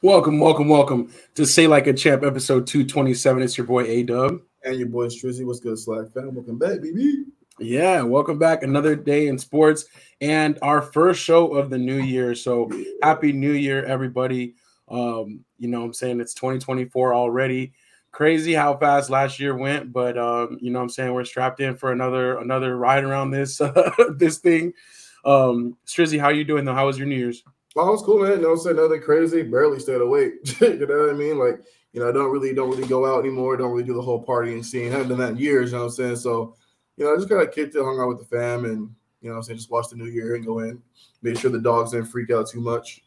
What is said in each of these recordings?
Welcome, welcome, welcome to Say Like a Champ, episode 227. It's your boy A Dub. And your boy Strizzy. What's good, SLAC fam? Welcome back, baby. Yeah, welcome back. Another day in sports and our first show of the new year. So happy new year, everybody. Um, you know I'm saying? It's 2024 already. Crazy how fast last year went, but um, you know I'm saying? We're strapped in for another another ride around this uh, this thing. Um, Strizzy, how you doing though? How was your New Year's? Oh, it's cool, man. Know I'm saying? Nothing crazy. Barely stayed awake. you know what I mean? Like, you know, I don't really don't really go out anymore. Don't really do the whole partying scene. Haven't done that in years, you know what I'm saying? So, you know, I just kind of kicked it, hung out with the fam, and you know I'm saying, just watch the new year and go in. Make sure the dogs didn't freak out too much.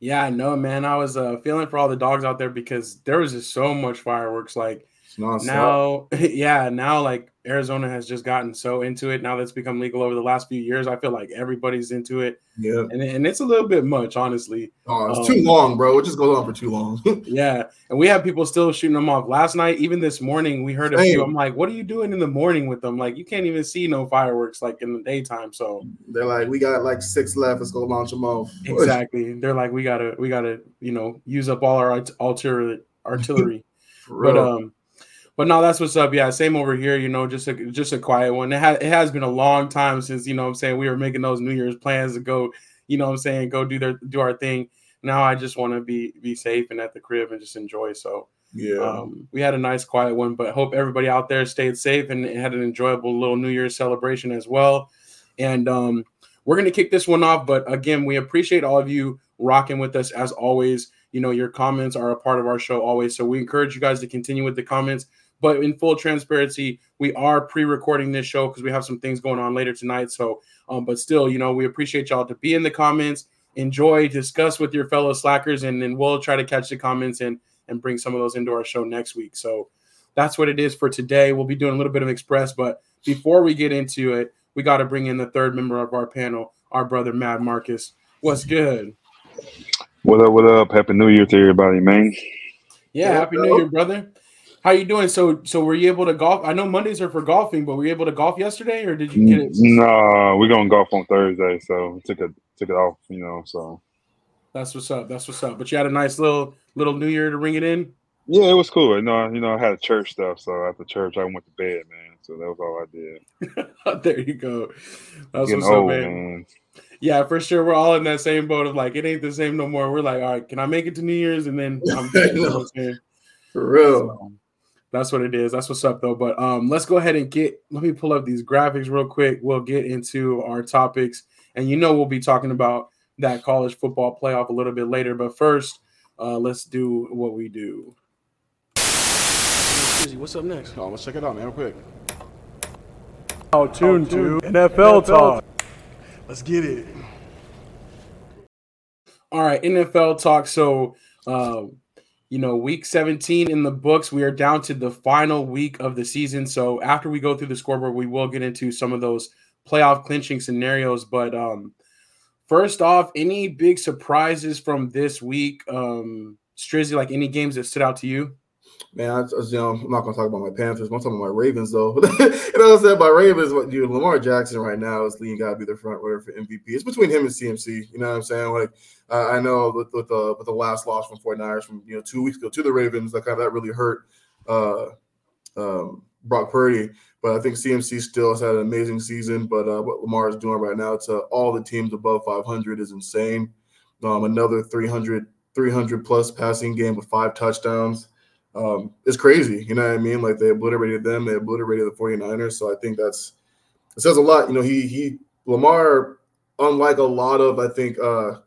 Yeah, no, man. I was uh, feeling for all the dogs out there because there was just so much fireworks. Like now, yeah, now like Arizona has just gotten so into it. Now that's become legal over the last few years. I feel like everybody's into it. Yeah. And, and it's a little bit much, honestly. Oh, it's um, too long, bro. It just goes on for too long. yeah. And we have people still shooting them off. Last night, even this morning, we heard a few. I'm like, what are you doing in the morning with them? Like, you can't even see no fireworks like in the daytime. So they're like, we got like six left. Let's go launch them off. Exactly. They're like, we gotta, we gotta, you know, use up all our artillery artillery. but um but no, that's what's up. Yeah, same over here. You know, just a just a quiet one. It has it has been a long time since you know I'm saying we were making those New Year's plans to go. You know I'm saying go do their do our thing. Now I just want to be be safe and at the crib and just enjoy. So yeah, um, we had a nice quiet one. But hope everybody out there stayed safe and had an enjoyable little New Year's celebration as well. And um, we're gonna kick this one off. But again, we appreciate all of you rocking with us as always. You know, your comments are a part of our show always. So we encourage you guys to continue with the comments. But in full transparency, we are pre-recording this show because we have some things going on later tonight. So, um, but still, you know, we appreciate y'all to be in the comments, enjoy, discuss with your fellow SLACers, and then we'll try to catch the comments and and bring some of those into our show next week. So that's what it is for today. We'll be doing a little bit of express, but before we get into it, we got to bring in the third member of our panel, our brother Mad Marcus. What's good? What up? What up? Happy New Year to everybody, man. Yeah, happy New Year, brother. How you doing? So, so were you able to golf? I know Mondays are for golfing, but were you able to golf yesterday, or did you get it? No, we're gonna golf on Thursday, so took it took it off. You know, so that's what's up. That's what's up. But you had a nice little little New Year to ring it in. Yeah, it was cool. You know, you know, I had church stuff, so after church, I went to bed, man. So that was all I did. there you go. That's what's old, up, man. man. Yeah, for sure. We're all in that same boat of like, it ain't the same no more. We're like, all right, can I make it to New Year's? And then I'm dead, for real. So, that's what it is. That's what's up though. But um, let's go ahead and get. Let me pull up these graphics real quick. We'll get into our topics, and you know we'll be talking about that college football playoff a little bit later. But first, uh, let's do what we do. What's up next? Oh, let's check it out, man, real quick. Oh, tune to NFL, NFL talk. Let's get it. All right, NFL talk. So. Uh, you know, week 17 in the books. We are down to the final week of the season. So after we go through the scoreboard, we will get into some of those playoff clinching scenarios. But um, first off, any big surprises from this week? Um, Strizzy, like any games that stood out to you? Man, I, you know, I'm not gonna talk about my Panthers. I'm talking about my Ravens, though. you know what I said? My Ravens, what you Lamar Jackson right now is leading gotta be the front runner for MVP. It's between him and CMC. You know what I'm saying? Like uh, I know with, with the with the last loss from 49ers from you know two weeks ago to the Ravens, that kind of that really hurt uh, um, Brock Purdy. But I think CMC still has had an amazing season. But uh, what Lamar is doing right now to all the teams above 500 is insane. Um, another 300 300 plus passing game with five touchdowns um, it's crazy. You know what I mean? Like they obliterated them, they obliterated the 49ers. So I think that's it says a lot. You know, he he Lamar, unlike a lot of I think uh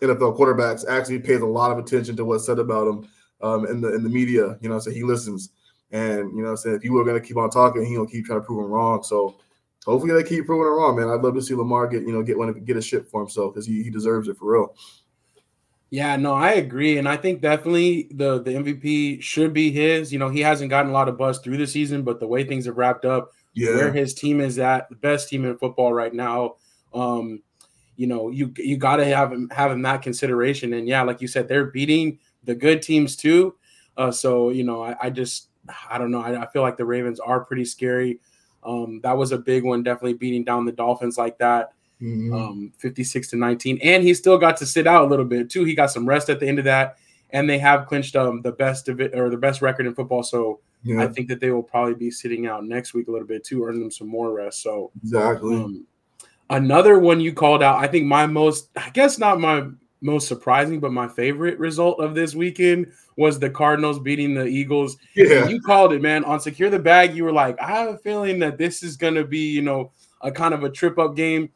NFL quarterbacks, actually pays a lot of attention to what's said about him um in the in the media. You know, so he listens. And you know, saying if you were gonna keep on talking, he'll keep trying to prove him wrong. So hopefully they keep proving him wrong, man. I'd love to see Lamar get, you know, get one get a ship for himself because he, he deserves it for real. Yeah, no, I agree, and I think definitely the the MVP should be his. You know, he hasn't gotten a lot of buzz through the season, but the way things have wrapped up, yeah. where his team is at, the best team in football right now. Um, you know, you you got to have him have him that consideration, and yeah, like you said, they're beating the good teams too. Uh, so you know, I, I just I don't know. I, I, feel like the Ravens are pretty scary. Um, that was a big one, definitely beating down the Dolphins like that. Mm-hmm. Um, 56 to 19. And he still got to sit out a little bit too. He got some rest at the end of that. and they have clinched um the best of it or the best record in football. So Yeah, I think that they will probably be sitting out next week a little bit too, earn them some more rest. So exactly. um, another one you called out, I think my most, I guess not my most surprising, but my favorite result of this weekend was the Cardinals beating the Eagles. yeah, You called it, man. On secure the bag, you were like, I have a feeling that this is going to be, you know, a kind of a trip up game.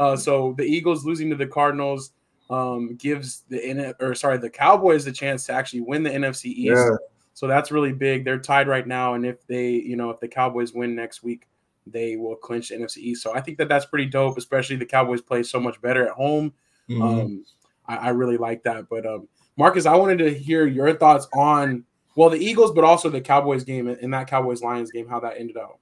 Uh, so the Eagles losing to the Cardinals um, gives the or sorry the Cowboys the chance to actually win the NFC East. yeah, So that's really big. They're tied right now, and if they, you know, if the Cowboys win next week, they will clinch the NFC East. So I think that that's pretty dope, especially the Cowboys play so much better at home. Mhm. Um, I, I really like that. But um, Marcus, I wanted to hear your thoughts on well the Eagles, but also the Cowboys game and that Cowboys Lions game, how that ended out.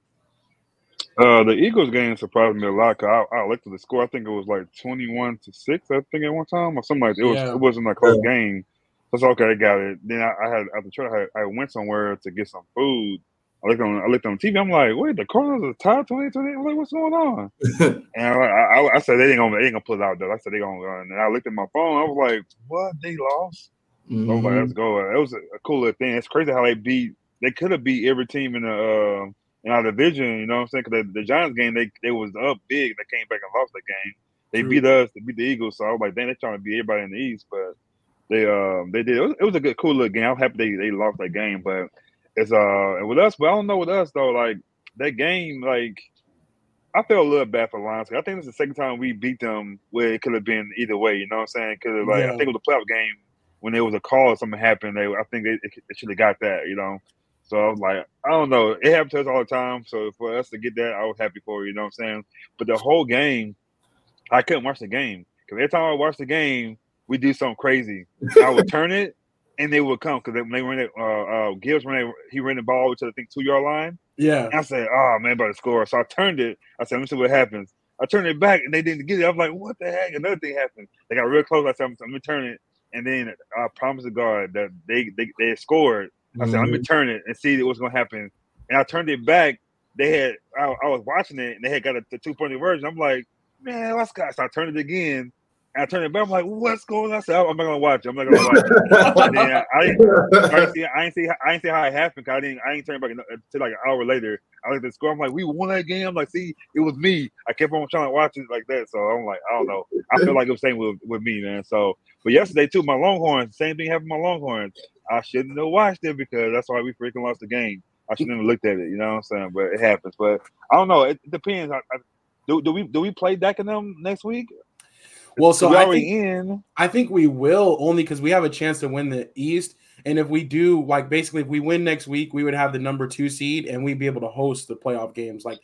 Uh, the Eagles game surprised me a lot. Cause I, I looked at the score. I think it was like twenty-one to six. I think at one time or something like that. It was. Yeah. It wasn't a close game. So it's okay. I got it. Then I, I had after church. I, had, I went somewhere to get some food. I looked on. I looked on TV. I'm like, wait, the Cardinals are tied 20 20. I'm like, what's going on? And I, I, I said they ain't gonna they ain't gonna pull it out though. I said they gonna. Uh, and I looked at my phone. I was like, what? They lost. I was like, Mhm. let's go. It was a, a cool little thing. It's crazy how they beat. They could have beat every team in the uh, in our division. You know what I'm saying? Because the, the Giants game, they they was up big. They came back and lost the game. They True. beat us. They beat the Eagles. So I was like, dang, they're trying to beat everybody in the East. But they um they did. It was, it was a good, cool little game. I'm happy they they lost that game. But it's uh and with us, but I don't know with us though. Like that game, like. I feel a little bad for the Lions. I think this is the second time we beat them where it could have been either way. You know what I'm saying? Because like Yeah. I think it was a playoff game when there was a call or something happened, they I think they, they should have got that, you know. So I was like, I don't know. It happens to us all the time. So for us to get that, I was happy for you, you know what I'm saying? But the whole game, I couldn't watch the game. Because every time I watched the game, we do something crazy. I would turn it and they would come because when they ran it, uh, uh, Gibbs ran it, he ran the ball to the I think two yard line. Yeah. And I said, "Oh man, about to score." So I turned it. I said, "Let me see what happens." I turned it back, and they didn't get it. I was like, "What the heck?" Another thing happened. They got real close. I said, "I'm, I'm gonna turn it," and then I promised to God that they they, they scored. I said, "Let me mm-hmm. turn it and see what's gonna happen." And I turned it back. They had I, I was watching it, and they had got a, the two point version. I'm like, "Man, let's go." So I turned it again. I turned it back. I'm like, "What's going on?" I said, "I'm not gonna watch it. I'm not gonna watch it." I, didn't I ain't see, I ain't see, I ain't see how it happened. Cause I didn't, I ain't turn it back until like an hour later. I looked at the score. I'm like, we won that game. I'm like, see, it was me. I kept on trying to watch it like that. So I'm like, I don't know. I feel like it was same with, with me, man. So, but yesterday too, my Longhorns, same thing happened. with My Longhorns, I shouldn't have watched it because that's why we freaking lost the game. I shouldn't have looked at it. You know what I'm saying? But it happens. But I don't know. It depends. I, do, do we do we play Dak and them next week? Well, so we I already think in. I think we will only because we have a chance to win the East. And if we do, like basically, if we win next week, we would have the number two seed, and we'd be able to host the playoff games. Like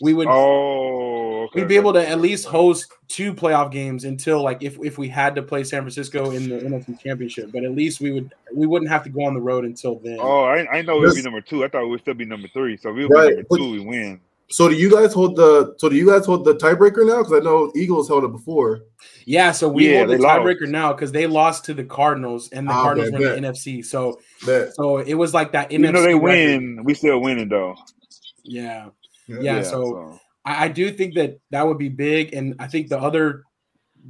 we would, Oh, okay, we'd be able to at least host two playoff games until like if if we had to play San Francisco in the NFC Championship. But at least we would we wouldn't have to go on the road until then. Oh, I, I know we'd be number two. I thought we'd still be number three. So we'll Right, be number two. We win. So do you guys hold the? So do you guys hold the tiebreaker now? Because I know Eagles held it before. Yeah, so we Yeah, hold the they lost. tiebreaker now because they lost to the Cardinals, and the Ah, Cardinals okay, were in the. NFC. So That so it was like that Even NFC. though they record. win, we still winning though. Yeah. Yeah, so so I, I do think that that would be big, and I think the other,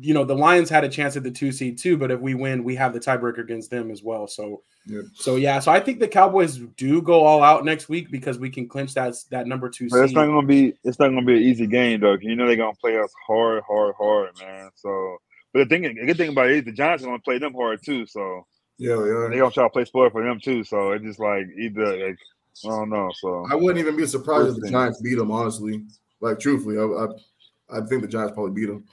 you know, the Lions had a chance at the two seed too. But if we win, we have the tiebreaker against them as well. So, Yep. so yeah, so I think the Cowboys do go all out next week because we can clinch that that number two But it's seed. not gonna be it's not gonna be an easy game though. You know they're gonna play us hard, hard, hard, man. So, but the thing, the good thing about it is the Giants are gonna play them hard too. So yeah, yeah. they gonna try to play spoiler for them too. So it's just like either like, I don't know. So I wouldn't even be surprised if the Giants beat them. Honestly, like truthfully, I, I, I think the Giants probably beat them.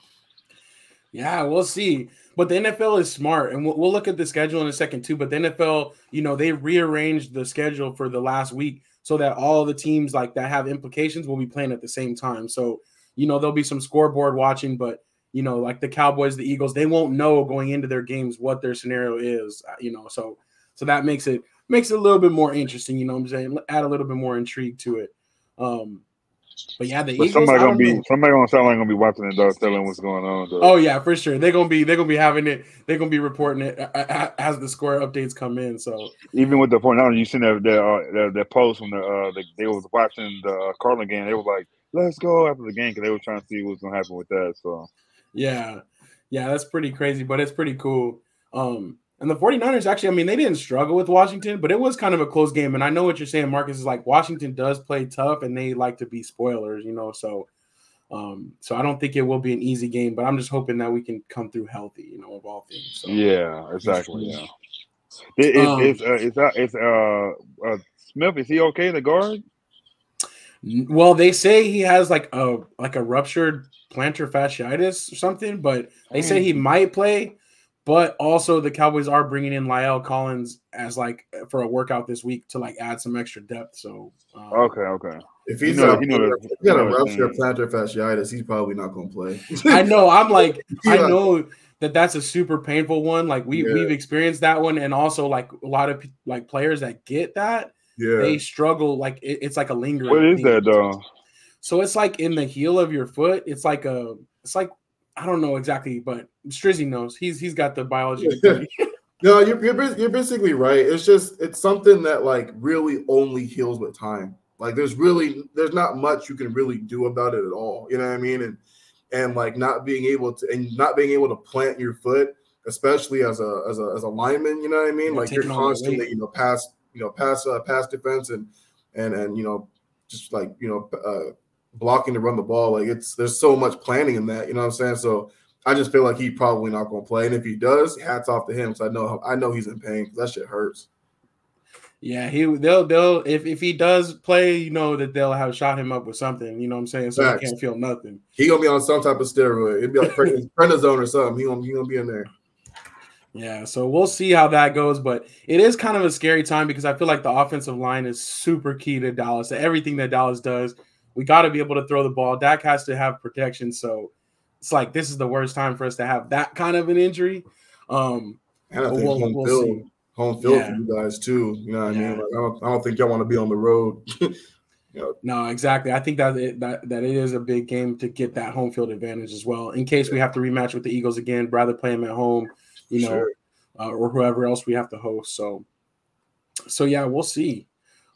Yeah, we'll see. But the NFL is smart, and we'll, we'll look at the schedule in a second too. But the NFL, you know, they rearranged the schedule for the last week so that all the teams like that have implications will be playing at the same time. So, you know, there'll be some scoreboard watching, but you know, like the Cowboys, the Eagles, they won't know going into their games what their scenario is. uh, You know, so so that makes it makes it a little bit more interesting. You know, I'm saying add a little bit more intrigue to it. Um, but yeah, the but Eagles. somebody gonna be know. somebody gonna sound like gonna be watching the though, telling what's going on though. Oh yeah, for sure. They're gonna be they're gonna be having it. They're gonna be reporting it as the score updates come in. So Even with the point now, you seen that that uh, that, that post when the uh the, they was watching the uh, Cardinal game. They were like, "Let's go" after the game because they were trying to see what's gonna happen with that. So yeah, yeah, that's pretty crazy, but it's pretty cool. Um, And the 49ers actually, I mean, they didn't struggle with Washington, but it was kind of a close game. And I know what you're saying, Marcus, is like Washington does play tough and they like to be spoilers, you know. So um, so I don't think it will be an easy game, but I'm just hoping that we can come through healthy, you know, of all things. So. Yeah, exactly. Yeah. It, it, um, it's uh, it's uh, it's uh, uh, Smith. Is he okay? In the guard. Well, they say he has like a like a ruptured plantar fasciitis or something, but they say he might play. But also, the Cowboys are bringing in La'el Collins as like for a workout this week to like add some extra depth. So um, okay, okay. If he's you know, he got a ruptured plantar fasciitis, he's probably not going to play. I know. I'm like, yeah. I know that that's a super painful one. Like we yeah. we've experienced that one, and also like a lot of like players that get that, yeah, they struggle. Like it, it's like a lingering. What is that though? So it's like in the heel of your foot. It's like a. It's like I don't know exactly, but Strizzy knows. He's he's got the biology. no, you're, you're you're basically right. It's just it's something that like really only heals with time. Like there's really there's not much you can really do about it at all. You know what I mean? And and like not being able to and not being able to plant your foot, especially as a as a as a lineman. You know what I mean? You're like you're constantly you know pass you know pass uh, pass defense and and and you know just like you know uh, blocking to run the ball. Like it's there's so much planning in that. You know what I'm saying? So I just feel like he's probably not going to play. And if he does, hats off to him. So I know I know he's in pain because that shit hurts. Yeah, he they'll they'll if, if he does play, you know that they'll have shot him up with something. You know what I'm saying? So Facts. he can't feel nothing. He gonna be on some type of steroid. It'd be like prednisone or something. He gonna he gonna be in there. Yeah, so we'll see how that goes, but it is kind of a scary time because I feel like the offensive line is super key to Dallas. Everything that Dallas does, we got to be able to throw the ball. Dak has to have protection. So it's like this is the worst time for us to have that kind of an injury. Um, and I think we'll, home, we'll field, home field yeah. for you guys too. You know what yeah. I mean? Like, I, don't, I don't think y'all want to be on the road. you know. No, exactly. I think that it, that that it is a big game to get that home field advantage as well. In case we have to rematch with the Eagles again, rather play them at home, you know, sure. uh, or whoever else we have to host. So, so yeah, we'll see.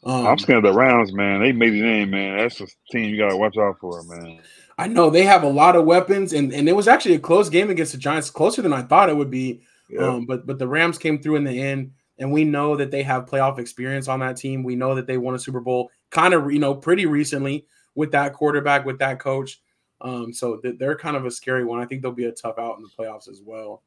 Um, I'm scared of the Rams, man. They made it in, man. That's a team you gotta watch out for, man. I know they have a lot of weapons, and, and it was actually a close game against the Giants, closer than I thought it would be. Yeah. Um, but but the Rams came through in the end, and we know that they have playoff experience on that team. We know that they won a Super Bowl, kind of you know pretty recently with that quarterback, with that coach. Um, so they're kind of a scary one. I think they'll be a tough out in the playoffs as well.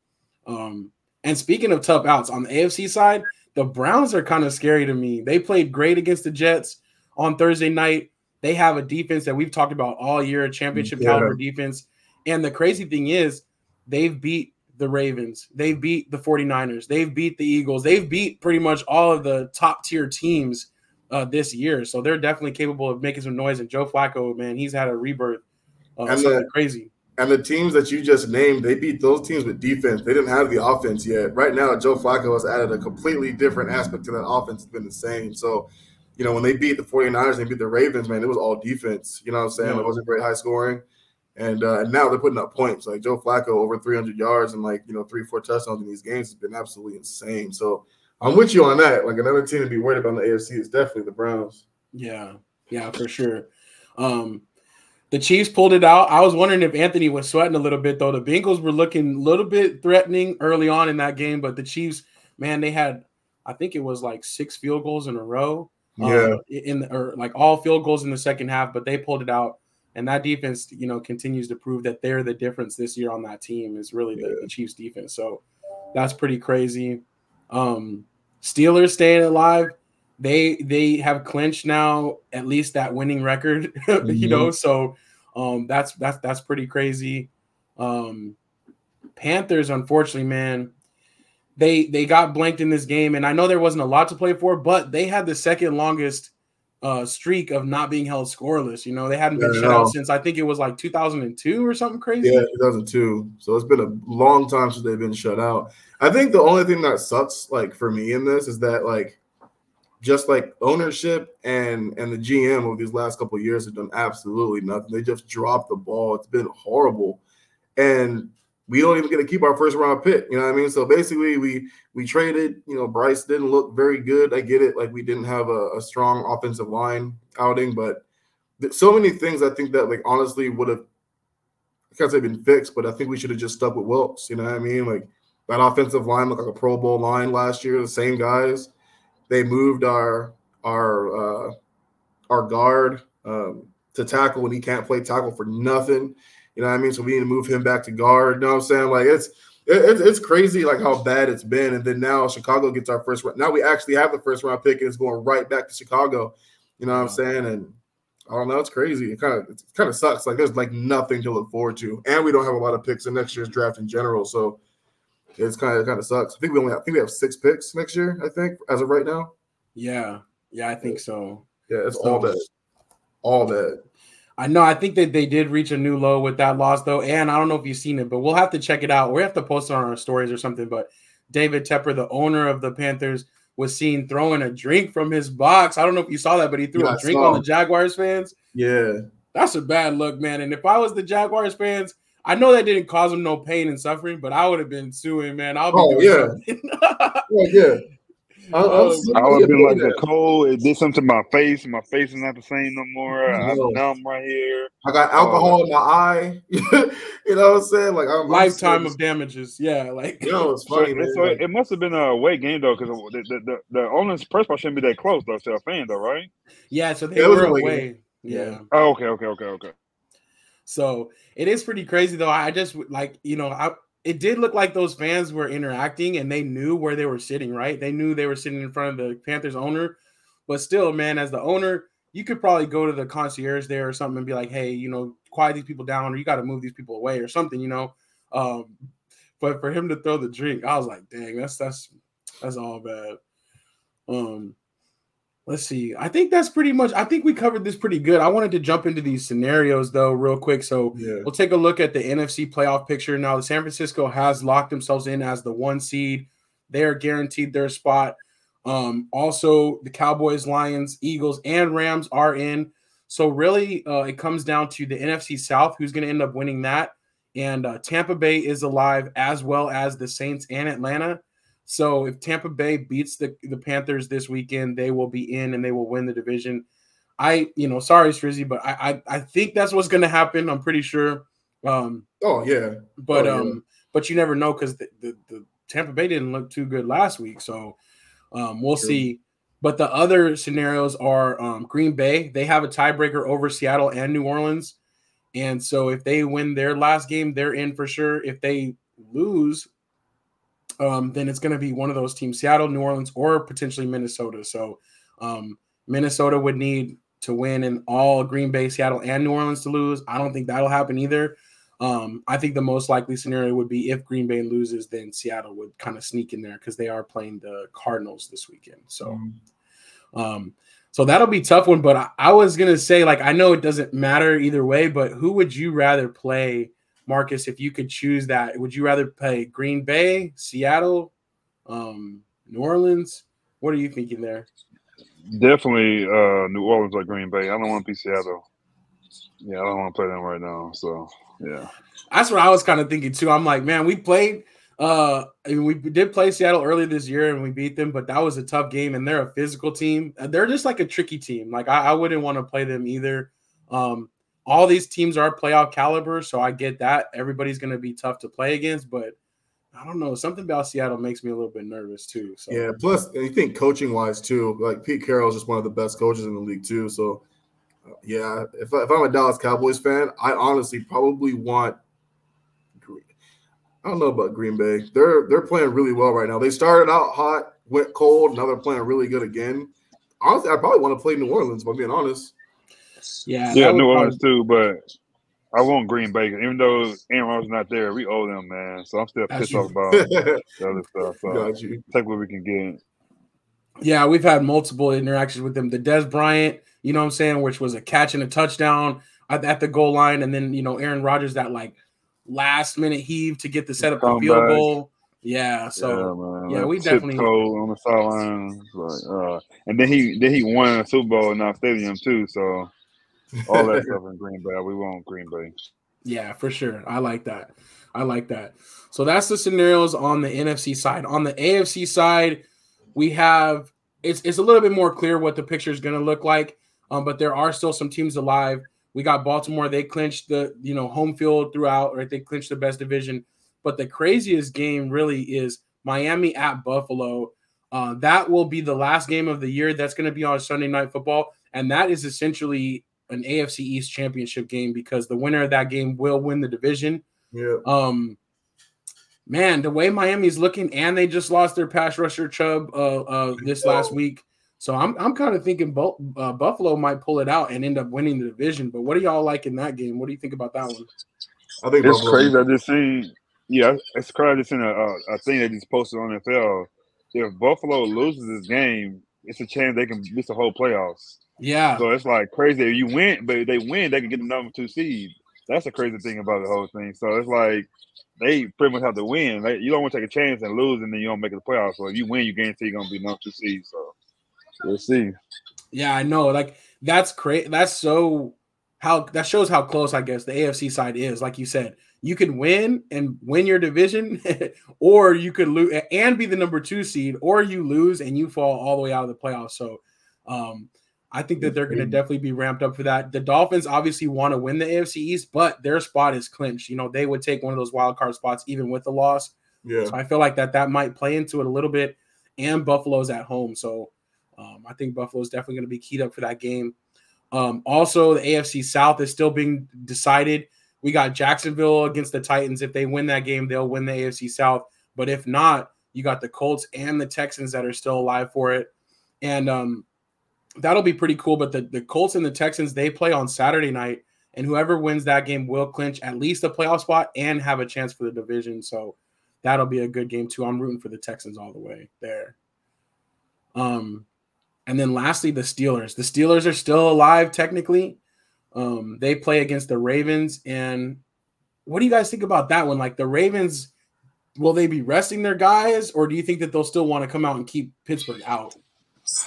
Um, and speaking of tough outs on the AFC side, the Browns are kind of scary to me. They played great against the Jets on Thursday night. They have a defense that we've talked about all year, championship yeah. caliber defense. And the crazy thing is, they've beat the Ravens, they've beat the 49ers, they've beat the Eagles, they've beat pretty much all of the top tier teams uh, this year. So they're definitely capable of making some noise. And Joe Flacco, man, he's had a rebirth. Uh, and the, crazy. And the teams that you just named, they beat those teams with defense. They didn't have the offense yet. Right now, Joe Flacco has added a completely different aspect to that offense. It's been the same. So, you know, when they beat the 49ers, they beat the Ravens, man, it was all defense. You know what I'm saying? Yeah. It wasn't very high scoring. And uh, and now they're putting up points. Like Joe Flacco over 300 yards and like, you know, three, four touchdowns in these games has been absolutely insane. So I'm with you on that. Like another team to be worried about in the AFC is definitely the Browns. Yeah. Yeah, for sure. Um, the Chiefs pulled it out. I was wondering if Anthony was sweating a little bit, though. The Bengals were looking a little bit threatening early on in that game, but the Chiefs, man, they had, I think it was like six field goals in a row. Um, yeah. Um, in the, or like all field goals in the second half, but they pulled it out. And that defense, you know, continues to prove that they're the difference this year on that team is really the, yeah. the Chiefs defense. So that's pretty crazy. Um, Steelers staying alive they they have clinched now at least that winning record, mm-hmm. you know. So um, that's that's that's pretty crazy. Um, Panthers, unfortunately, man, they they got blanked in this game, and I know there wasn't a lot to play for, but they had the second longest uh, streak of not being held scoreless. You know, they hadn't been yeah, shut out since I think it was like 2002 or something crazy. Yeah, 2002. So it's been a long time since they've been shut out. I think the only thing that sucks, like for me in this, is that like just like ownership and and the GM over these last couple years have done absolutely nothing. They just dropped the ball. It's been horrible, and we don't even get to keep our first round pick. You know what I mean? So basically, we we traded. You know, Bryce didn't look very good. I get it. Like we didn't have a, a strong offensive line outing, but so many things I think that like honestly would have can't say been fixed, but I think we should have just stuck with Wilks. You know what I mean? Like that offensive line looked like a Pro Bowl line last year. The same guys. They moved our our uh, our guard um, to tackle when he can't play tackle for nothing. You know what I mean? So we need to move him back to guard. You know what I'm saying? Like it's it, it's crazy like how bad it's been. And then now Chicago gets our first round. Now we actually have the first round pick and it's going right back to Chicago. You know what I'm saying? And I don't know, it's crazy. It kind of it kind of sucks. Like there's like nothing to look forward to, and we don't have a lot of picks in next year's draft in general. So it's kind of kind of sucks. I think we only have, I think we have six picks next year. I think as of right now. Yeah, yeah, I think so. Yeah, it's so, all that, all that. I know. I think that they did reach a new low with that loss, though. And I don't know if you've seen it, but we'll have to check it out. We have to post it on our stories or something. But David Tepper, the owner of the Panthers, was seen throwing a drink from his box. I don't know if you saw that, but he threw yeah, a drink on the Jaguars fans. Yeah. That's a bad look, man. And if I was the Jaguars fans, I know that didn't cause him no pain and suffering, but I would have been suing, man. I'll be oh, yeah. yeah, yeah. I, I, I would have been like the cold. It did something to my face. My face is not the same no more. I'm numb right here. I got alcohol uh, in my eye. you know what I'm saying? Like I'm, lifetime I'm of damages. Yeah, like you know, it's funny. So, so it must have been a away game though, because the the, the the owner's press box shouldn't be that close though to a fan though, right? Yeah, so they yeah, were away. Yeah. Oh, okay, okay, okay, okay. So it is pretty crazy though. I just like you know I it did look like those fans were interacting and they knew where they were sitting, right? They knew they were sitting in front of the Panthers owner. But still, man, as the owner, you could probably go to the concierge there or something and be like, hey, you know, quiet these people down or you got to move these people away or something, you know. Um, but for him to throw the drink, I was like, dang, that's that's that's all bad. Um, Let's see. I think that's pretty much. I think we covered this pretty good. I wanted to jump into these scenarios though, real quick. So yeah. we'll take a look at the NFC playoff picture. Now, the San Francisco has locked themselves in as the one seed. They are guaranteed their spot. Um, also, the Cowboys, Lions, Eagles, and Rams are in. So really, uh, it comes down to the NFC South, who's going to end up winning that. And uh, Tampa Bay is alive, as well as the Saints and Atlanta. So if Tampa Bay beats the, the Panthers this weekend, they will be in and they will win the division. I, you know, sorry, Strizzy, but I, I, I think that's what's going to happen. I'm pretty sure. Um, oh yeah, but oh, um, yeah. but you never know because the, the, the, Tampa Bay didn't look too good last week, so um, we'll True. see. But the other scenarios are um, Green Bay. They have a tiebreaker over Seattle and New Orleans, and so if they win their last game, they're in for sure. If they lose, um, then it's going to be one of those teams, Seattle, New Orleans, or potentially Minnesota. So um, Minnesota would need to win and all Green Bay, Seattle, and New Orleans to lose. I don't think that'll happen either. Um, I think the most likely scenario would be if Green Bay loses, then Seattle would kind of sneak in there because they are playing the Cardinals this weekend. So, mm-hmm. um, so that'll be tough one. But I, I was gonna say, like, I know it doesn't matter either way, but who would you rather play Marcus, if you could choose that, would you rather play Green Bay, Seattle, um, New Orleans? What are you thinking there? Definitely uh, New Orleans or Green Bay. I don't want to be Seattle. Yeah, I don't want to play them right now. So yeah, that's what I was kind of thinking too. I'm like, man, we played. Uh, I mean, we did play Seattle earlier this year and we beat them, but that was a tough game. And they're a physical team. They're just like a tricky team. Like I, I wouldn't want to play them either. Um, all these teams are playoff caliber, so I get that. Everybody's going to be tough to play against, but I don't know. Something about Seattle makes me a little bit nervous too. So. Yeah. Plus, you think coaching wise too, like Pete Carroll is just one of the best coaches in the league too. So, uh, yeah, if, if I'm a Dallas Cowboys fan, I honestly probably want. I don't know about Green Bay. They're they're playing really well right now. They started out hot, went cold. Now they're playing really good again. Honestly, I probably want to play New Orleans. If I'm being honest. Yeah, yeah, New Orleans too, but I want Green Bay. Even though Aaron Rodgers not there, we owe them, man. So I'm still pissed off about the other stuff. So take what we can get. Yeah, we've had multiple interactions with them. The Dez Bryant, you know what I'm saying, which was a catch and a touchdown at, at the goal line, and then you know Aaron Rodgers that like last minute heave to get the set up the field back. goal. Yeah, so yeah, yeah we definitely on the sideline, like, uh, and then he then he won a Super Bowl in our stadium too. So all that stuff in Green Bay. We want Green Bay. Yeah, for sure. I like that. I like that. So that's the scenarios on the NFC side. On the AFC side, we have it's it's a little bit more clear what the picture is going to look like. Um, but there are still some teams alive. We got Baltimore. They clinched the you know home field throughout, right? They clinched the best division. But the craziest game really is Miami at Buffalo. Uh, that will be the last game of the year. That's going to be on Sunday Night Football, and that is essentially an AFC East championship game because the winner of that game will win the division. Yeah. Um, man, the way Miami's looking, and they just lost their pass rusher Chubb uh, uh this last week. So I'm I'm kind of thinking both uh, Buffalo might pull it out and end up winning the division. But what do y'all like in that game? What do you think about that one? I think It's Buffalo- crazy. I just seen, yeah, it's crazy. I just seen a, a, a thing they just posted on NFL. If Buffalo loses this game, it's a chance they can miss the whole playoffs. Yeah, So it's like crazy. If you win, but if they win, they can get the number two seed. That's the crazy thing about the whole thing. So it's like they pretty much have to win. Like, you don't want to take a chance and lose, and then you don't make it the playoffs. So if you win, you guarantee you're gonna be number two seed. So we'll see. yeah, I know. Like that's crazy. That's so how that shows how close I guess the AFC side is. Like you said, you can win and win your division, or you could lose and be the number two seed, or you lose and you fall all the way out of the playoffs. So, um, I think that they're going to definitely be ramped up for that. The Dolphins obviously want to win the AFC East, but their spot is clinched. You know, they would take one of those wild card spots even with the loss. Yeah. So I feel like that that might play into it a little bit. And Buffalo's at home, so um, I think Buffalo's definitely going to be keyed up for that game. Um, also, the AFC South is still being decided. We got Jacksonville against the Titans. If they win that game, they'll win the AFC South. But if not, you got the Colts and the Texans that are still alive for it. And um, that'll be pretty cool. But the, the Colts and the Texans, they play on Saturday night. And whoever wins that game will clinch at least a playoff spot and have a chance for the division. So that'll be a good game too. I'm rooting for the Texans all the way there. Um, and then lastly, the Steelers. The Steelers are still alive technically. Um, they play against the Ravens. And what do you guys think about that one? Like the Ravens, will they be resting their guys, or do you think that they'll still want to come out and keep Pittsburgh out?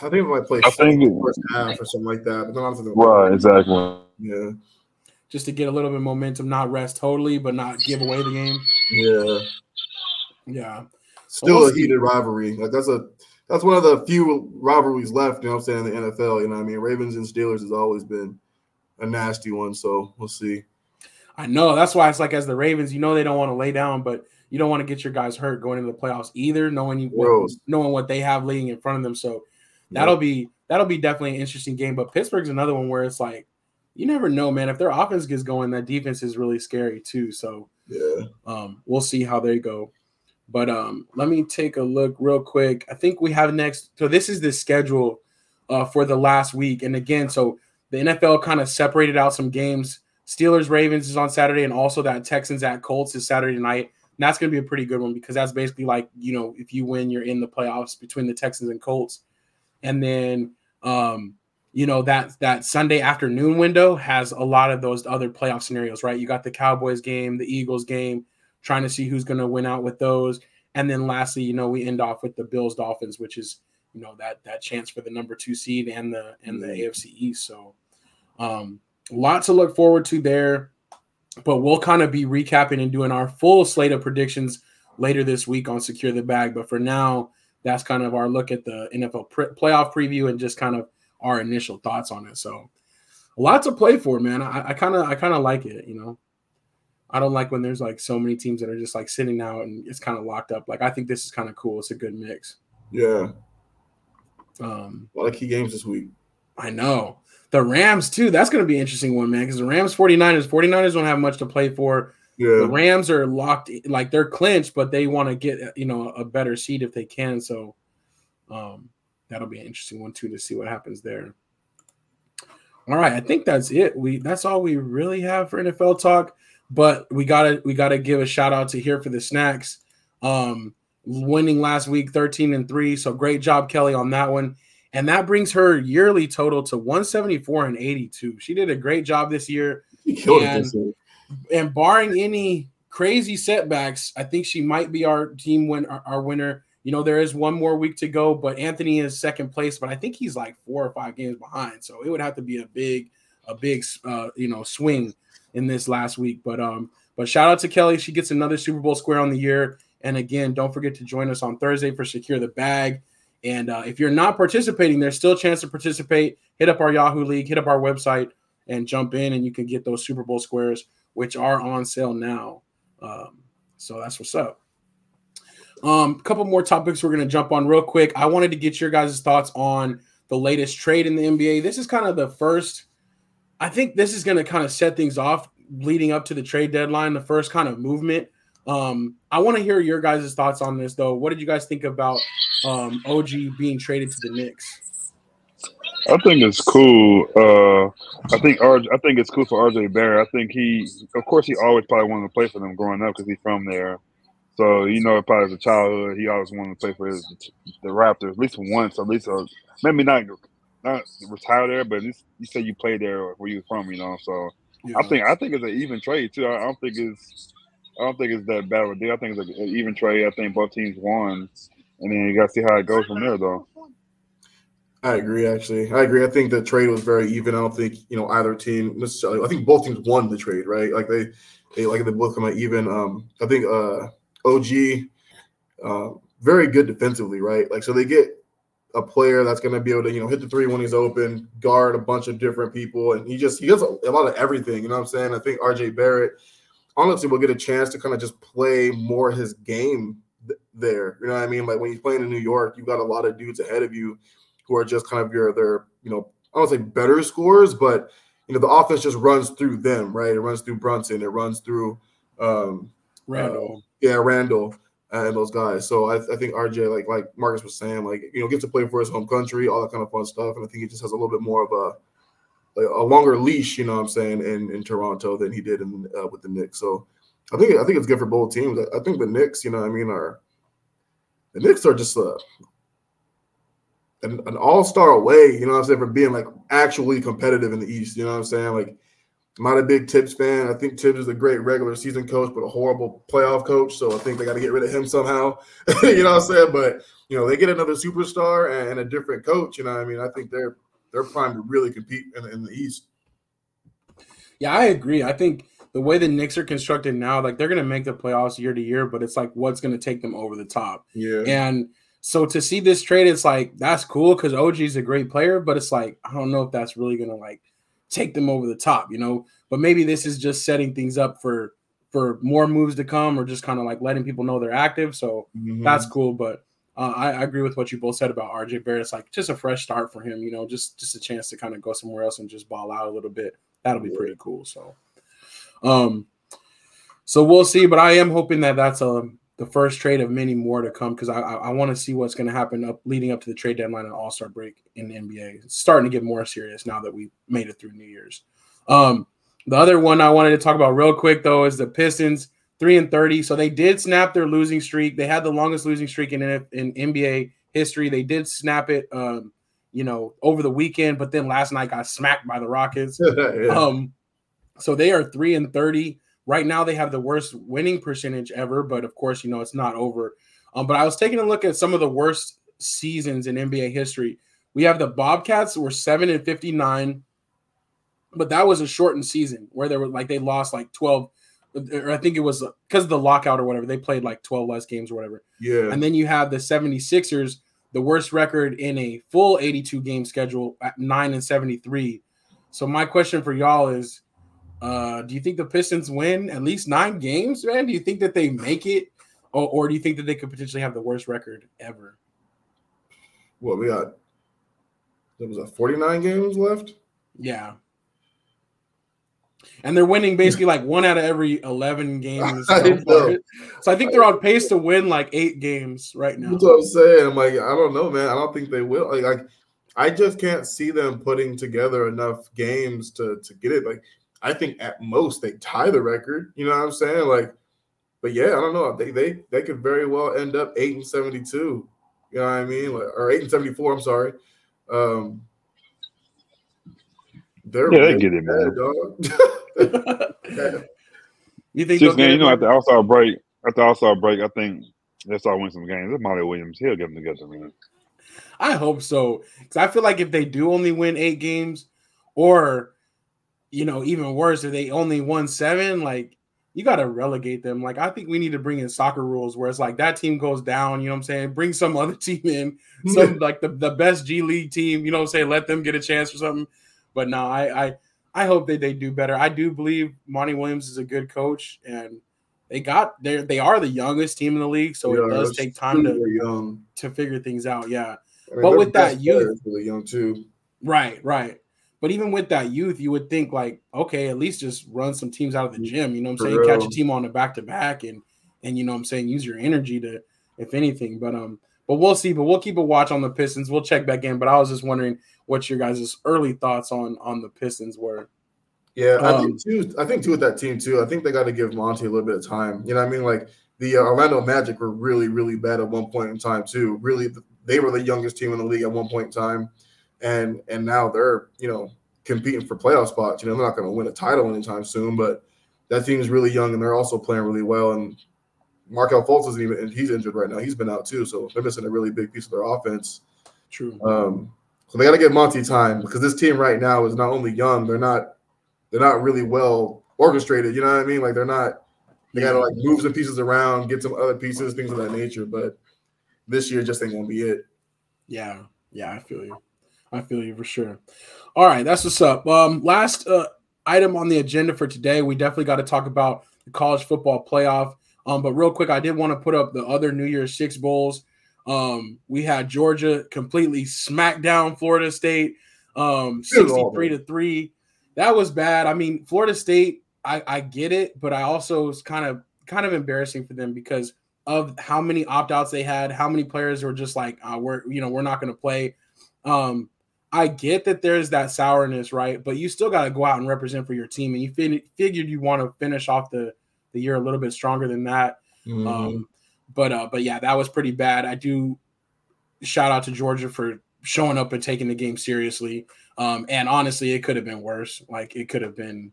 I think it might play I think it- first half or something like that. But then I'm thinking, Right, exactly. Yeah. Just to get a little bit of momentum, not rest totally, but not give away the game. Yeah. Yeah. Still We'll a see. heated rivalry. Like that's a that's one of the few rivalries left, you know what I'm saying, in the NFL. You know what I mean? Ravens and Steelers has always been a nasty one. So we'll see. I know. That's why it's like as the Ravens, you know they don't want to lay down, but you don't want to get your guys hurt going into the playoffs either, knowing you Bro. knowing what they have laying in front of them. So that'll be that'll be definitely an interesting game. But Pittsburgh's another one where it's like you never know, man. If their offense gets going, that defense is really scary too. So Yeah. um, we'll see how they go. But um, let me take a look real quick. I think we have next. So this is the schedule uh, for the last week, and again, so the NFL kind of separated out some games. Steelers Ravens is on Saturday, and also that Texans at Colts is Saturday night. And that's going to be a pretty good one because that's basically like you know if you win, you're in the playoffs between the Texans and Colts. And then um, you know that that Sunday afternoon window has a lot of those other playoff scenarios, right? You got the Cowboys game, the Eagles game, trying to see who's going to win out with those. And then lastly, you know, we end off with the Bills Dolphins, which is you know that that chance for the number two seed and the and the AFC East. So um, a lot to look forward to there. But we'll kind of be recapping and doing our full slate of predictions later this week on Secure the Bag. But for now, that's kind of our look at the NFL pre- playoff preview and just kind of our initial thoughts on it. So a lot to play for, man. I kind of I kind of like it, you know. I don't like when there's like so many teams that are just like sitting out and it's kind of locked up. Like I think this is kind of cool. It's a good mix. Yeah. Um, A lot of key games this week. I know. The Rams too. That's going to be an interesting one, man, because the Rams 49ers 49ers don't have much to play for. The Rams are locked like they're clinched, but they want to get, you know, a better seed if they can. So um that'll be an interesting one too to see what happens there. All right, I think that's it. We that's all we really have for NFL talk, but we got to we got to give a shout out to here for the snacks. Um winning last week 13 and 3, so great job Kelly on that one. And that brings her yearly total to 174 and 82. She did a great job this year He killed And- it this week. And barring any crazy setbacks, I think she might be our team win our, our winner. You know, there is one more week to go, but Anthony is second place, but I think he's like four or five games behind. So it would have to be a big, a big, uh, you know, swing in this last week. But um, but shout out to Kelly. She gets another Super Bowl square on the year. And again, don't forget to join us on Thursday for Secure the Bag. And uh, if you're not participating, there's still a chance to participate. Hit up our Yahoo League, hit up our website, and jump in, and you can get those Super Bowl squares, which are on sale now. Um, So that's what's up. Um, a couple more topics we're gonna jump on real quick. I wanted to get your guys' thoughts on the latest trade in the NBA. This is kind of the first. I think this is gonna kind of set things off leading up to the trade deadline. The first kind of movement. Um, I want to hear your guys' thoughts on this though. What did you guys think about um, OG being traded to the Knicks? I think it's cool. Uh, I think RJ, I think it's cool for RJ Barrett. I think he, of course, he always probably wanted to play for them growing up because he's from there. So you know, probably as a childhood, he always wanted to play for his, the Raptors at least once, at least a, maybe not not retire there, but you say you played there where you were from, you know. So yeah. I think I think it's an even trade too. I, I, don't think it's I don't think it's that bad of a deal. I think it's an even trade. I think both teams won, and then you got to see how it goes from there, though. I agree. Actually, I agree. I think the trade was very even. I don't think you know either team necessarily. I think both teams won the trade, right? Like they, they like they both come out even. Um, I think uh OG, uh, very good defensively, right? Like, so they get a player that's going to be able to, you know, hit the three when he's open, guard a bunch of different people, and he just he does a, a lot of everything. You know what I'm saying? I think RJ Barrett, honestly, will get a chance to kind of just play more his game th- there. You know what I mean? Like when he's playing in New York, you've got a lot of dudes ahead of you who are just kind of your their, you know, I don't say better scores, but you know, the offense just runs through them, right? It runs through Brunson, it runs through um, Randle. Uh, yeah, Randle and those guys. So I, I, think RJ, like like Marcus was saying, like you know, gets to play for his home country, all that kind of fun stuff. And I think he just has a little bit more of a like, a longer leash, you know, what I'm saying, in, in Toronto than he did in uh, with the Knicks. So I think I think it's good for both teams. I, I think the Knicks, you know, I mean, are the Knicks are just uh, an, an all star away, you know, what I'm saying, for being like actually competitive in the East. You know what I'm saying, like I'm not a big Thibs fan. I think Thibs is a great regular season coach, but a horrible playoff coach. So I think they got to get rid of him somehow. you know what I'm saying? But you know, they get another superstar and a different coach. You know, what I mean, I think they're they're primed to really compete in, in the East. Yeah, I agree. I think the way the Knicks are constructed now, like they're going to make the playoffs year to year, but it's like what's going to take them over the top. Yeah. And so to see this trade, it's like that's cool because OG is a great player, but it's like I don't know if that's really to like take them over the top, you know. But maybe this is just setting things up for for more moves to come, or just kind of like letting people know they're active. So mm-hmm. that's cool. But uh, I, I, agree with what you both said about RJ Barrett. It's like just a fresh start for him, you know, just just a chance to kind of go somewhere else and just ball out a little bit. That'll be pretty cool. So, um, so we'll see. But I am hoping that that's a um, the first trade of many more to come because I, I, I want to see what's going to happen up leading up to the trade deadline and All Star break in the NBA. It's starting to get more serious now that we made it through New Year's. Um, the other one I wanted to talk about real quick though is the Pistons three and thirty. So they did snap their losing streak. They had the longest losing streak in in NBA history. They did snap it, um, you know, over the weekend, but then last night got smacked by the Rockets. yeah. Um, so they are three and thirty. Right now, they have the worst winning percentage ever, but of course, you know, it's not over. Um, but I was taking a look at some of the worst seasons in NBA history. We have the Bobcats were 7 and 59, but that was a shortened season where they were like they lost like 12 or I think it was because of the lockout or whatever. They played like 12 less games or whatever. Yeah. And then you have the 76ers, the worst record in a full 82 game schedule at 9 and 73. So my question for y'all is uh, do you think the Pistons win at least nine games, man? Do you think that they make it, or, or do you think that they could potentially have the worst record ever? Well, we got there was a 49 games left. Yeah. And they're winning basically like one out of every 11 games. So, I so I think they're on pace to win like eight games right now. That's what I'm saying. I'm like, I don't know, man. I don't think they will. Like, like I just can't see them putting together enough games to to get it. Like I think at most they tie the record. You know what I'm saying? Like, but yeah, I don't know. They they they could very well end up eight and seventy two. You know what I mean? Like, or eight and seventy four. I'm sorry. Um, they're yeah, they get it, man. Dog. you think? Just man, you know, at the All Star break, at the All Star break, I think they'll start winning some games. It's Monty Williams. He'll get them together, man. I hope so, because I feel like if they do only win eight games, or you know, even worse, if they only won seven, like you got to relegate them. Like I think we need to bring in soccer rules where it's like that team goes down. You know what I'm saying? Bring some other team in, some like the, the best G League team. You know what I'm saying? Let them get a chance for something. But no, I I I hope that they do better. I do believe Monty Williams is a good coach, and they got there. they are the youngest team in the league, so Yeah, it does take time to young. to figure things out. Yeah, I mean, But with that youth- really young too. right, right. But even with that youth, you would think like, okay, at least just run some teams out of the gym. You know what I'm saying? Catch a team on the back to back, and and you know what I'm saying use your energy to, if anything. But um, but we'll see. But we'll keep a watch on the Pistons. We'll check back in. But I was just wondering what your guys' early thoughts on on the Pistons were. Yeah, I Um, think too. I think too with that team too. I think they got to give Monty a little bit of time. You know what I mean? Like the uh, Orlando Magic were really, really bad at one point in time too. Really, they were the youngest team in the league at one point in time, and and now they're you know competing for playoff spots. You know, they're not going to win a title anytime soon, but that team is really young and they're also playing really well. And Markelle Fultz isn't even he's injured right now. He's been out too, so they're missing a really big piece of their offense. True. Um, so they got to give Monty time because this team right now is not only young, they're not they're not really well orchestrated. You know what I mean? Like they're not. They got to like move some pieces around, get some other pieces, things of that nature. But this year just ain't gonna be it. Yeah, yeah, I feel you. I feel you for sure. All right, that's what's up. Um, last uh, item on the agenda for today, we definitely got to talk about the college football playoff. Um, but real quick, I did want to put up the other New Year's Six bowls. Um, we had Georgia completely smack down Florida State, um, It was awful. sixty-three to three. That was bad. I mean, Florida State, I, I get it, but I also was kind of kind of embarrassing for them because of how many opt-outs they had, how many players were just like, uh, we're you know we're not going to play. Um, I get that there's that sourness, right? But you still got to go out and represent for your team, and you fin- figured you want to finish off the the year a little bit stronger than that. Mm-hmm. Um, but uh, but yeah, that was pretty bad. I do shout out to Georgia for showing up and taking the game seriously. Um, and honestly, it could have been worse. Like it could have been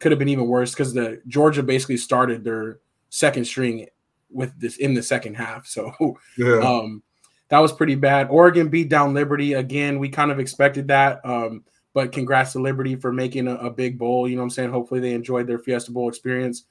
could have been even worse because the Georgia basically started their second string with this in the second half. So yeah, um, that was pretty bad. Oregon beat down Liberty again. We kind of expected that. Um, but congrats to Liberty for making a, a big bowl. You know what I'm saying? Hopefully they enjoyed their Fiesta Bowl experience.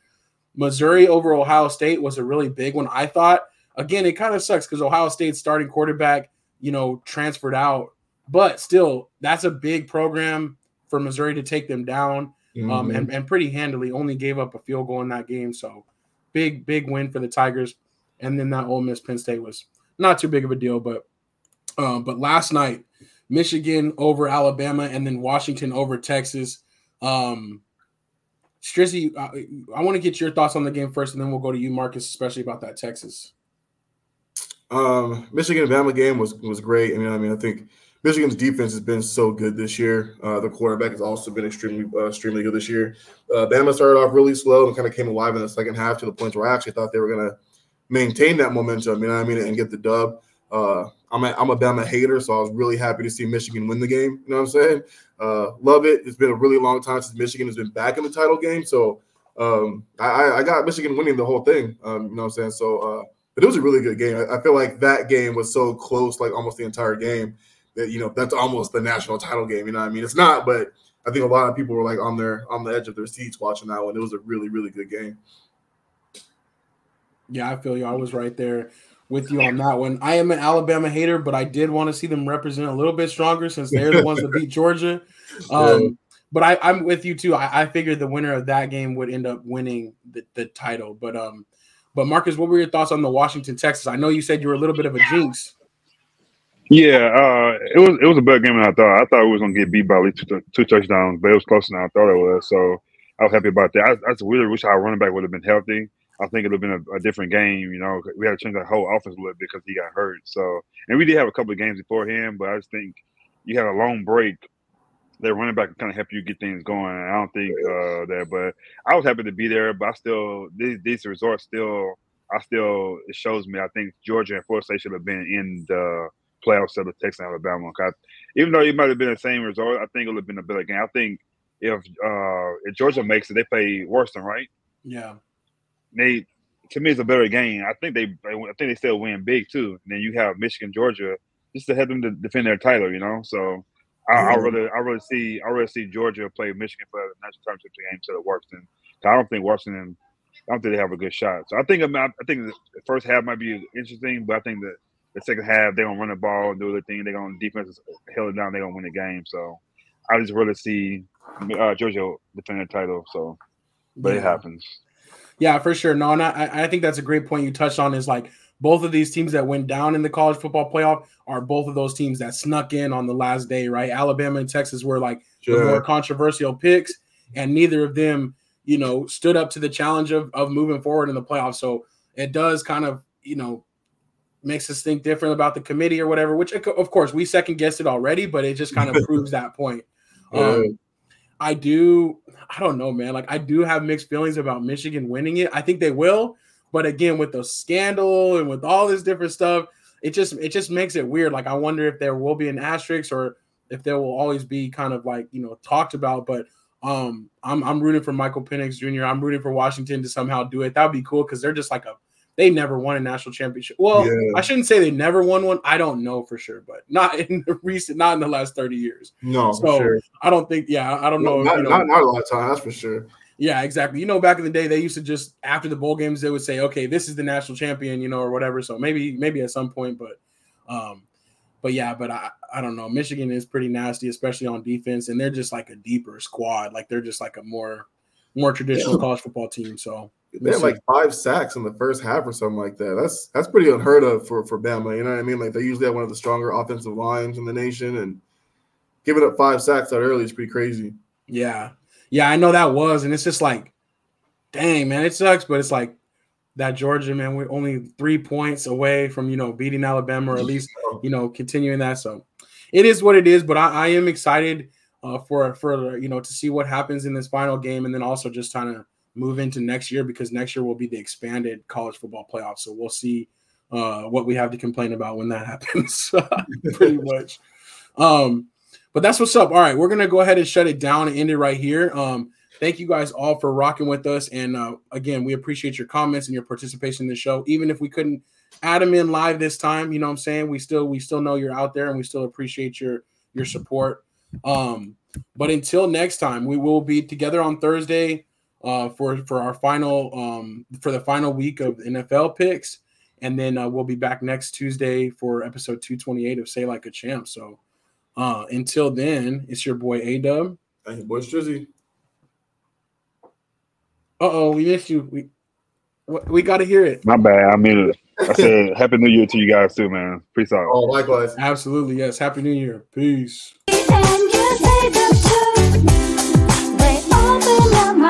Missouri over Ohio State was a really big one. I thought, again, it kind of sucks because Ohio State's starting quarterback, you know, transferred out. But still, that's a big program for Missouri to take them down um, Mhm. and, and pretty handily. Only gave up a field goal in that game. So big, big win for the Tigers. And then that Ole Miss Penn State was not too big of a deal. But um, but last night, Michigan over Alabama and then Washington over Texas. Um, Strizzy, I, I want to get your thoughts on the game first, and then we'll go to you, Marcus, especially about that Texas. Um, Michigan Bama game was was great. I mean, I mean, I think Michigan's defense has been so good this year. Uh, the quarterback has also been extremely uh, extremely good this year. Uh, Bama started off really slow and kind of came alive in the second half to the point where I actually thought they were to maintain that momentum. You know what I mean, and get the dub. Uh, I'm a, I'm a Bama hater, so I was really happy to see Michigan win the game. You know what I'm saying? Uh, love it. It's been a really long time since Michigan has been back in the title game, so um, I, I- got Michigan winning the whole thing. Um, you know what I'm saying? So. Uh, but it was a really good game. I, I feel like that game was so close, like almost the entire game, that you know that's almost the national title game. You know what I mean? It's not, but I think a lot of people were like on their on the edge of their seats watching that one. It was a really really good game. Yeah, I feel you. I was right there with you on that one. I am an Alabama hater, but I did want to see them represent a little bit stronger since they're the ones that beat Georgia. Um, Yeah. But I, I'm with you too. I, I figured the winner of that game would end up winning the, the title. But um, but Marcus, what were your thoughts on the Washington Texas? I know you said you were a little bit of a jinx. Yeah, uh, it was it was a better game than I thought. I thought we was gonna get beat by at least two, two touchdowns, but it was closer than I thought it was. So I was happy about that. I, I just really wish our running back would have been healthy. I think it would have been a, a different game. You know, we had to change the whole offense a little bit because he got hurt. So, and we did have a couple of games before him, but I just think you had a long break. Their running back can kind of help you get things going. I don't think uh, that, but I was happy to be there. But I still these these results still, I still it shows me. I think Georgia and Florida State should have been in the playoffs of Texas and Alabama. 'Cause even though it might have been the same result, I think it would have been a better game. I think if uh, if Georgia makes it, they play Worcester, right? Yeah, They to me it's a better game. I think they I think they still win big too. And then you have Michigan, Georgia, just to help them to defend their title, you know. So I, I really I really see I really see Georgia play Michigan for the national championship game instead of Washington. I don't think Washington I don't think they have a good shot. So I think I think the first half might be interesting, but I think that the second half they're gonna run the ball and do their thing. They're gonna defense held it down. They're gonna win the game. So I just really see uh, Georgia defend their title. So, but it happens. Yeah, for sure. No, and I, I think that's a great point you touched on. Is like both of these teams that went down in the college football playoff are both of those teams that snuck in on the last day, right? Alabama and Texas were like sure. the more controversial picks, and neither of them, you know, stood up to the challenge of, of moving forward in the playoffs. So it does kind of, you know, makes us think different about the committee or whatever, which of course we second guessed it already, but it just kind of proves that point. Um, I do, I don't know, man. Like I do have mixed feelings about Michigan winning it. I think they will, but again, with the scandal and with all this different stuff, it just it just makes it weird. Like I wonder if there will be an asterisk or if there will always be kind of like you know talked about. But um, I'm I'm rooting for Michael Penix Jr. I'm rooting for Washington to somehow do it. That would be cool because they're just like a they never won a national championship. Well, yeah. I shouldn't say they never won one. I don't know for sure, but not in the recent, not in the last 30 years. No, so sure. I don't think, yeah, I don't know. Not, you know, not, not a lot of time, that's for sure. Yeah, exactly. You know, back in the day, they used to just after the bowl games, they would say, "Okay, this is the national champion," you know, or whatever. So maybe, maybe at some point, but, um, but yeah, but I, I don't know. Michigan is pretty nasty, especially on defense, and they're just like a deeper squad. Like they're just like a more, more traditional college football team. So they had like five sacks in the first half or something like that. That's that's pretty unheard of for for Bama. You know what I mean? Like they usually have one of the stronger offensive lines in the nation, and giving up five sacks that early is pretty crazy. Yeah, yeah, I know that was, and it's just like, dang man, it sucks, but it's like that Georgia man, we're only three points away from you know beating Alabama or at least you know continuing that. So it is what it is. But I, I am excited uh, for for you know to see what happens in this final game, and then also just kind of move into next year because next year will be the expanded college football playoff. So we'll see uh, what we have to complain about when that happens, pretty much. Um, but that's what's up. All right, we're gonna go ahead and shut it down and end it right here. Um, thank you guys all for rocking with us, and uh, again, we appreciate your comments and your participation in the show. Even if we couldn't add them in live this time, you know what I'm saying? We still we still know you're out there, and we still appreciate your your support. Um, but until next time, we will be together on Thursday uh, for for our final um, for the final week of NFL picks, and then uh, we'll be back next Tuesday for episode 228 of Say Like a Champ. So uh, until then, it's your boy A Dub. Hey, boy Strizzy. Uh oh, we missed you. We we got to hear it. My bad. I mean, I said Happy New Year to you guys too, man. Peace out. Oh, likewise. Absolutely, yes. Happy New Year. Peace.